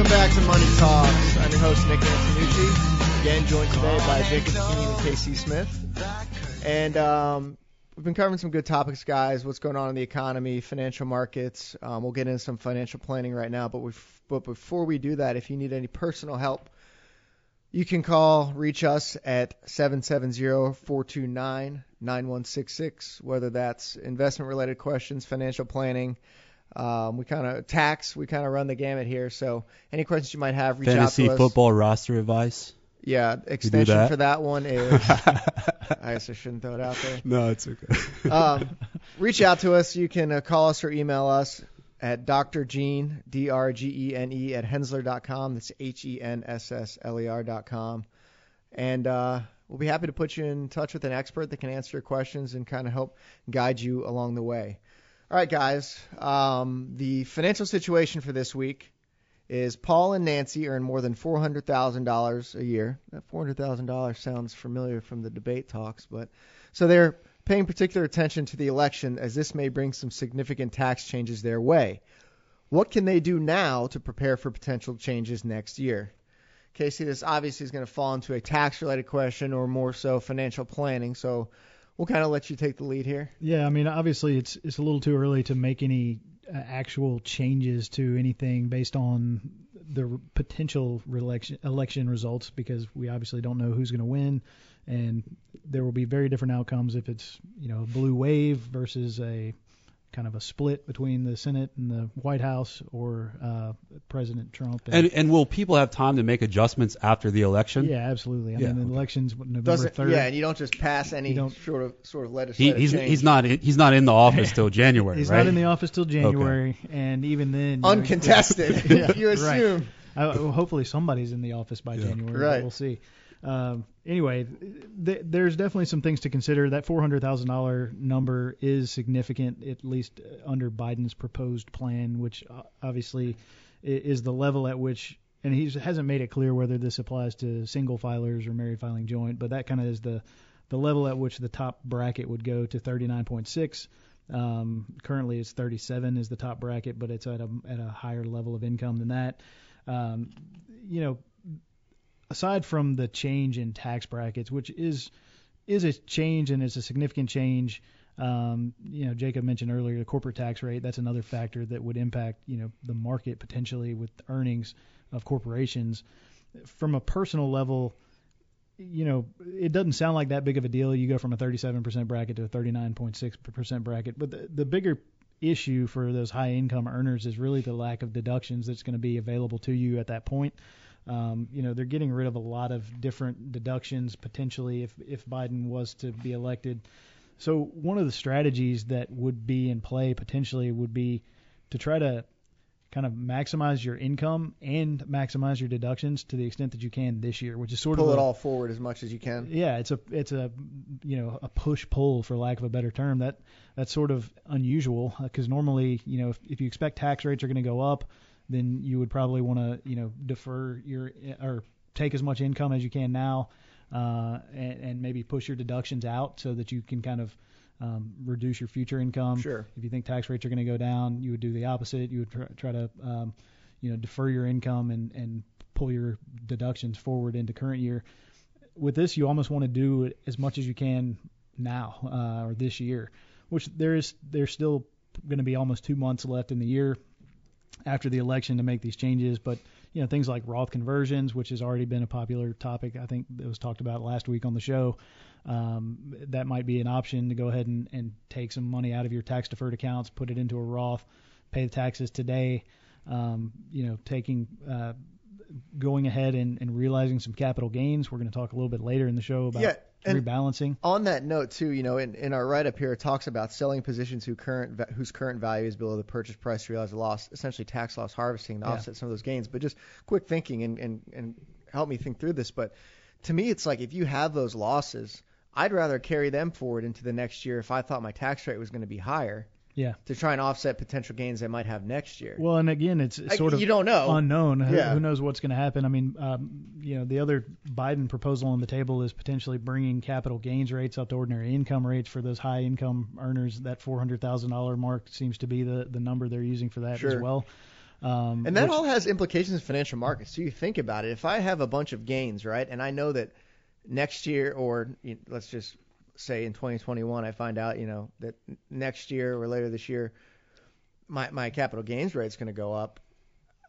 Welcome back to Money Talks. I'm your host, Nick Antonucci. Again, joined today by Jacob Keene and Casey Smith. And um, we've been covering some good topics, guys. What's going on in the economy, financial markets. Um, we'll get into some financial planning right now. But, but before we do that, if you need any personal help, you can call, reach us at 770-429-9166, whether that's investment related questions, financial planning, um, we kind of tax, we kind of run the gamut here. So any questions you might have, reach Fantasy out to us. football roster advice. Yeah, extension that? for that one is. I guess I shouldn't throw it out there. No, it's okay. Um, reach out to us. You can uh, call us or email us at Dr. Gene, D R G E N E, at Hensler.com. That's H E N S S L E R.com. And uh, we'll be happy to put you in touch with an expert that can answer your questions and kind of help guide you along the way. All right, guys. Um, the financial situation for this week is Paul and Nancy earn more than $400,000 a year. That $400,000 sounds familiar from the debate talks, but so they're paying particular attention to the election as this may bring some significant tax changes their way. What can they do now to prepare for potential changes next year? Casey, this obviously is going to fall into a tax related question or more so financial planning. So we'll kind of let you take the lead here. Yeah, I mean, obviously it's it's a little too early to make any uh, actual changes to anything based on the potential election election results because we obviously don't know who's going to win, and there will be very different outcomes if it's you know a blue wave versus a kind of a split between the Senate and the White House or uh, President Trump. and and will people have time to make adjustments after the election? yeah, absolutely. I Yeah, mean, the okay. election's November Doesn't third. yeah, and you don't just pass any don't- sort of sort of He, he's change. he's not he's not in the office till January, He's right? not in the office till January, and even then, you know, uncontested. Yeah, you right. assume. Uh, well, hopefully somebody's in the office by Yeah. January. but Right. We'll see. Um, anyway, th- there's definitely some things to consider. That $400,000 number is significant, at least under Biden's proposed plan, which uh, obviously is the level at which, and he hasn't made it clear whether this applies to single filers or married filing joint, but that kind of is the the level at which the top bracket would go to 39.6. Um, currently, it's 37 is the top bracket, but it's at a at a higher level of income than that. Um, you know, aside from the change in tax brackets, which is is a change and it's a significant change. Um, you know, Jacob mentioned earlier the corporate tax rate. That's another factor that would impact you know the market potentially with earnings of corporations. From a personal level, you know, it doesn't sound like that big of a deal. You go from a 37% bracket to a 39.6% bracket, but the, the bigger issue for those high income earners is really the lack of deductions that's going to be available to you at that point. Um, you know, they're getting rid of a lot of different deductions potentially if if Biden was to be elected. So one of the strategies that would be in play potentially would be to try to kind of maximize your income and maximize your deductions to the extent that you can this year, which is sort Pull of pull it all forward as much as you can. yeah, it's a it's a you know a push pull for lack of a better term. That that's sort of unusual because normally you know if, if you expect tax rates are going to go up, then you would probably want to you know defer your or take as much income as you can now, uh, and, and maybe push your deductions out so that you can kind of um, reduce your future income. Sure. If you think tax rates are going to go down, you would do the opposite. You would try, try to um, you know defer your income and and pull your deductions forward into current year with this, you almost want to do it as much as you can now uh, or this year, which there is there's still going to be almost two months left in the year after the election to make these changes. But you know things like Roth conversions, which has already been a popular topic, I think that was talked about last week on the show. Um, that might be an option to go ahead and, and take some money out of your tax deferred accounts, put it into a Roth, pay the taxes today. Um, you know, taking uh, going ahead and, and realizing some capital gains. We're going to talk a little bit later in the show about Yeah, and- rebalancing. On that note, too, you know, in, in our write-up here, it talks about selling positions who current whose current value is below the purchase price to realize a loss, essentially tax loss harvesting to Yeah. offset some of those gains. But just quick thinking and, and, and help me think through this. But to me, it's like if you have those losses, I'd rather carry them forward into the next year if I thought my tax rate was going to be higher Yeah. to try and offset potential gains I might have next year. Well, and again, it's I- sort of you don't know. unknown. Who- Who knows what's going to happen? I mean, um, you know, the other Biden proposal on the table is potentially bringing capital gains rates up to ordinary income rates for those high income earners. That $400,000 mark seems to be the the number they're using for that Sure. as well. Um, And that which- all has implications in financial markets. So you think about it. If I have a bunch of gains, right, and I know that next year, or you know, let's just say in 2021, I find out, you know, that next year or later this year, my my capital gains rate is going to go up.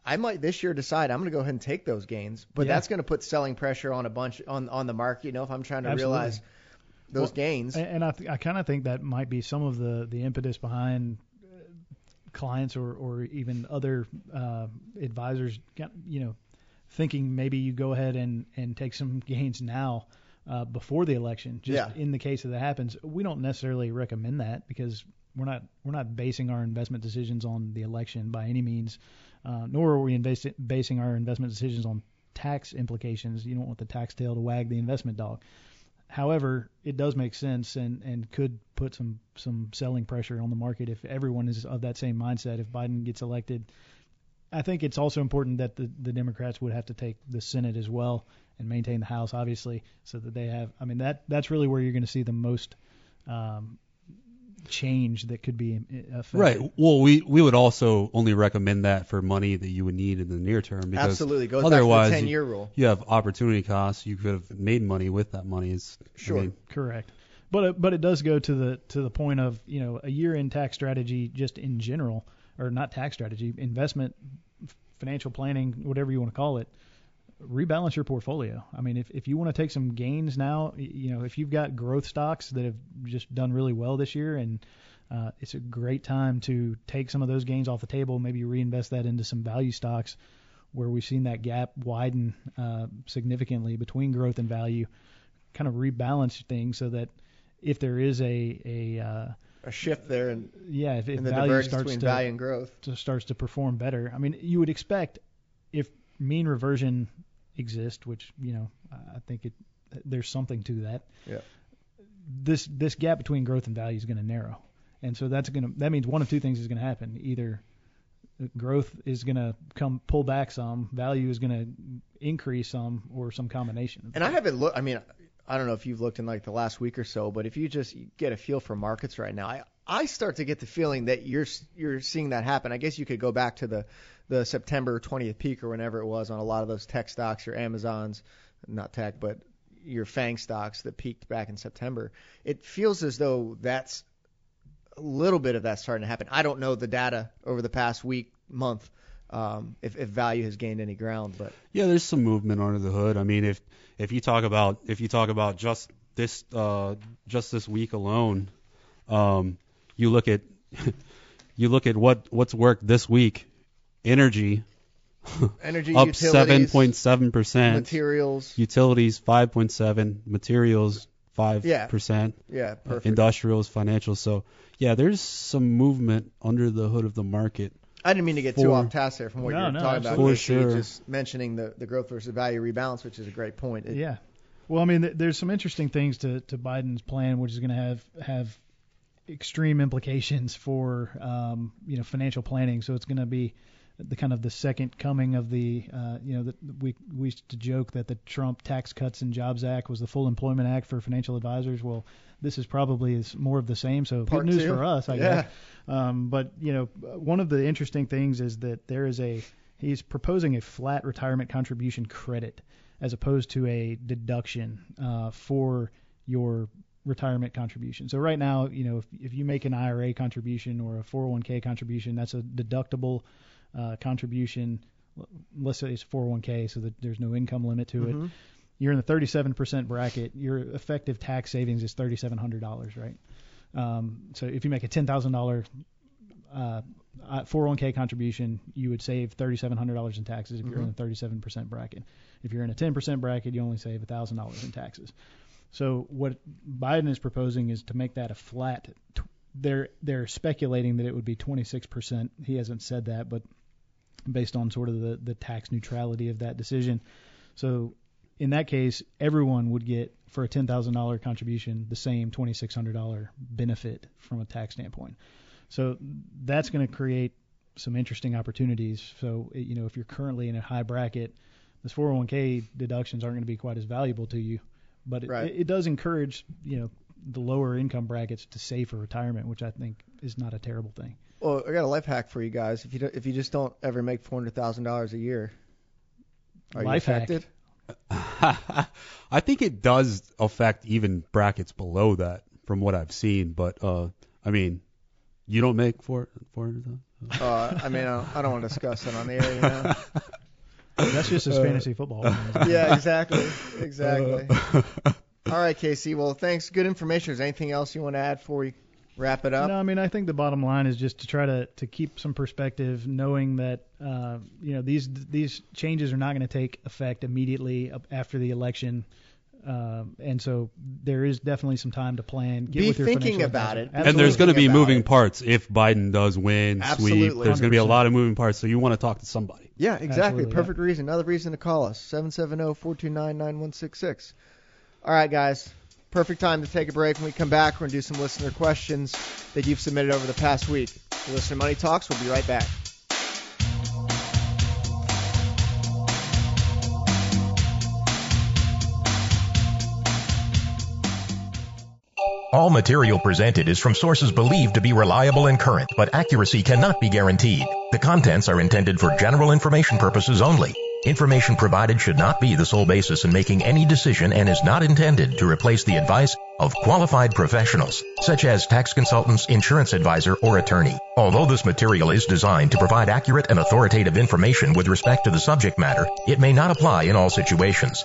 I might this year decide I'm going to go ahead and take those gains, but Yeah. that's going to put selling pressure on a bunch on on the market. You know, if I'm trying to Absolutely. realize those Well, gains. And, and I, th- I kind of think that might be some of the, the impetus behind uh, clients or, or even other uh, advisors, you know, thinking maybe you go ahead and, and take some gains now uh, before the election. Just Yeah. in the case that that happens, we don't necessarily recommend that because we're not we're not basing our investment decisions on the election by any means, uh, nor are we invest- basing our investment decisions on tax implications. You don't want the tax tail to wag the investment dog. However, it does make sense and, and could put some some selling pressure on the market if everyone is of that same mindset. If Biden gets elected, I think it's also important that the, the Democrats would have to take the Senate as well and maintain the House, obviously, so that they have. I mean, that that's really where you're going to see the most um, change that could be affected. Right. Well, we we would also only recommend that for money that you would need in the near term because Absolutely, goes otherwise back to the you- 10 year rule. you have opportunity costs. You could have made money with that money. It's, I Sure. mean, Correct. But it, but it does go to the to the point of you know a year in tax strategy just in general or not tax strategy investment financial planning whatever you want to call it rebalance your portfolio. I mean if if you want to take some gains now you know if you've got growth stocks that have just done really well this year and uh, it's a great time to take some of those gains off the table maybe reinvest that into some value stocks where we've seen that gap widen uh, significantly between growth and value kind of rebalance things so that if there is a a uh, A shift there and yeah if, if in the value divergence starts between to, value and growth. to starts to perform better, I mean you would expect if mean reversion exists, which you know I think it there's something to that. Yeah. This this gap between growth and value is going to narrow, and so that's going to that means one of two things is going to happen. Either growth is going to come pull back some, value is going to increase some, or some combination. And I haven't looked. I mean, I don't know if you've looked in like the last week or so, but if you just get a feel for markets right now, I I start to get the feeling that you're you're seeing that happen. I guess you could go back to the the September 20th peak or whenever it was on a lot of those tech stocks, your Amazons, not tech, but your FANG stocks that peaked back in September. It feels as though that's a little bit of that starting to happen. I don't know the data over the past week, month, um, if, if value has gained any ground, but yeah, there's some movement under the hood. I mean, if if you talk about if you talk about just this uh, just this week alone, um, you look at you look at what what's worked this week. Energy energy, up 7.7 percent. materials. Utilities 5.7, materials 5 Yeah. percent, Yeah, perfect. industrials, financial. So yeah, there's some movement under the hood of the market. I didn't mean to get too For- off task there from what No, you were no, talking about. absolutely. Casey, For sure. Just mentioning the, the growth versus value rebalance, which is a great point. It- Yeah. Well, I mean, th- there's some interesting things to, to Biden's plan, which is going to have have extreme implications for um, you know financial planning. So it's going to be the kind of the second coming of the uh, you know the, we we used to joke that the Trump Tax Cuts and Jobs Act was the Full Employment Act for financial advisors. Well, this is probably is more of the same. So Part good news two. for us, I Yeah. guess. Um, but you know, one of the interesting things is that there is a he's proposing a flat retirement contribution credit as opposed to a deduction uh, for your retirement contribution. So right now, you know, if, if you make an IRA contribution or a 401k contribution, that's a deductible uh, contribution. Let's say it's 401k, so that there's no income limit to it. Mhm. You're in the 37% bracket. Your effective tax savings is $3,700, right? Um, so if you make a $10,000 uh, uh, 401k contribution, you would save $3,700 in taxes if you're in the 37% bracket. If you're in a 10% bracket, you only save $1,000 in taxes. So what Biden is proposing is to make that a flat. T- they're they're speculating that it would be 26%. He hasn't said that, but based on sort of the the tax neutrality of that decision. So in that case, everyone would get for a $10,000 contribution the same $2,600 benefit from a tax standpoint. So that's going to create some interesting opportunities. So you know, if you're currently in a high bracket, this 401k deductions aren't going to be quite as valuable to you, but it, Right. it, it does encourage you know the lower income brackets to save for retirement, which I think is not a terrible thing. Well, I got a life hack for you guys. If you don't, if you just don't ever make four hundred thousand dollars a year, are Life you hack. affected? I think it does affect even brackets below that, from what I've seen. But uh, I mean, you don't make four four hundred. Uh, I mean, I don't, I don't want to discuss it on the air. You know? That's just his fantasy football. one, isn't yeah, exactly, exactly. All right, Casey. Well, thanks. Good information. Is there anything else you want to add before we wrap it up? No, I mean I think the bottom line is just to try to to keep some perspective, knowing that uh, you know these these changes are not going to take effect immediately after the election, um, and so there is definitely some time to plan. Get Be with your thinking about advisor. it. and there's going to be moving it. parts if Biden does win, Absolutely. sweep. There's going to be a lot of moving parts, so you want to talk to somebody. Yeah, exactly. Absolutely, Perfect reason. Another reason to call us. 770-429-9166. All right, guys. Perfect time to take a break. When we come back, we're going to do some listener questions that you've submitted over the past week. You Listener Money Talks. We'll be right back. All material presented is from sources believed to be reliable and current, but accuracy cannot be guaranteed. The contents are intended for general information purposes only. Information provided should not be the sole basis in making any decision and is not intended to replace the advice of qualified professionals, such as tax consultants, insurance advisor, or attorney. Although this material is designed to provide accurate and authoritative information with respect to the subject matter, it may not apply in all situations.